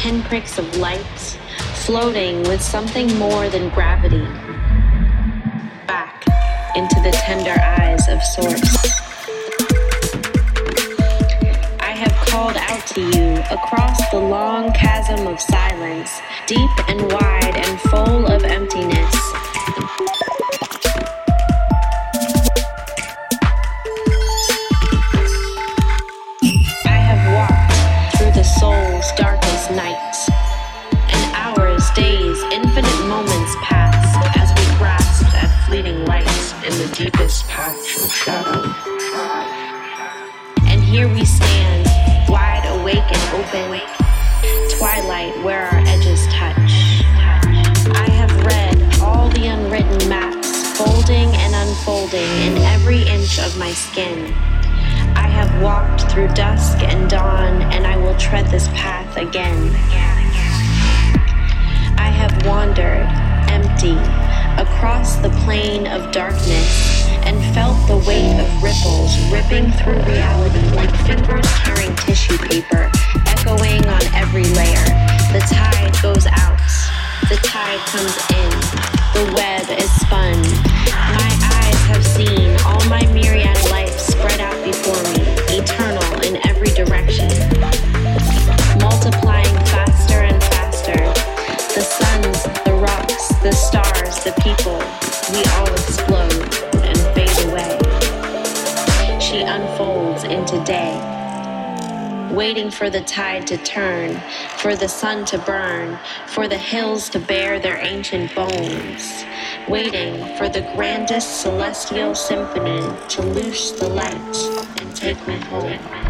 pinpricks of light, floating with something more than gravity. Back into the tender eyes of Source. I have called out to you across the long chasm of silence, deep and wide and full of emptiness. Through dusk and dawn, and I will tread this path again. I have wandered, empty, across the plain of darkness, and felt the weight of ripples ripping through reality like fingers tearing tissue paper, echoing on every layer. The tide goes out, the tide comes in, the web is spun. My eyes have seen all my myriad life spread out before me, eternal waiting for the tide to turn, for the sun to burn, for the hills to bear their ancient bones, waiting for the grandest celestial symphony to loose the light and take me home.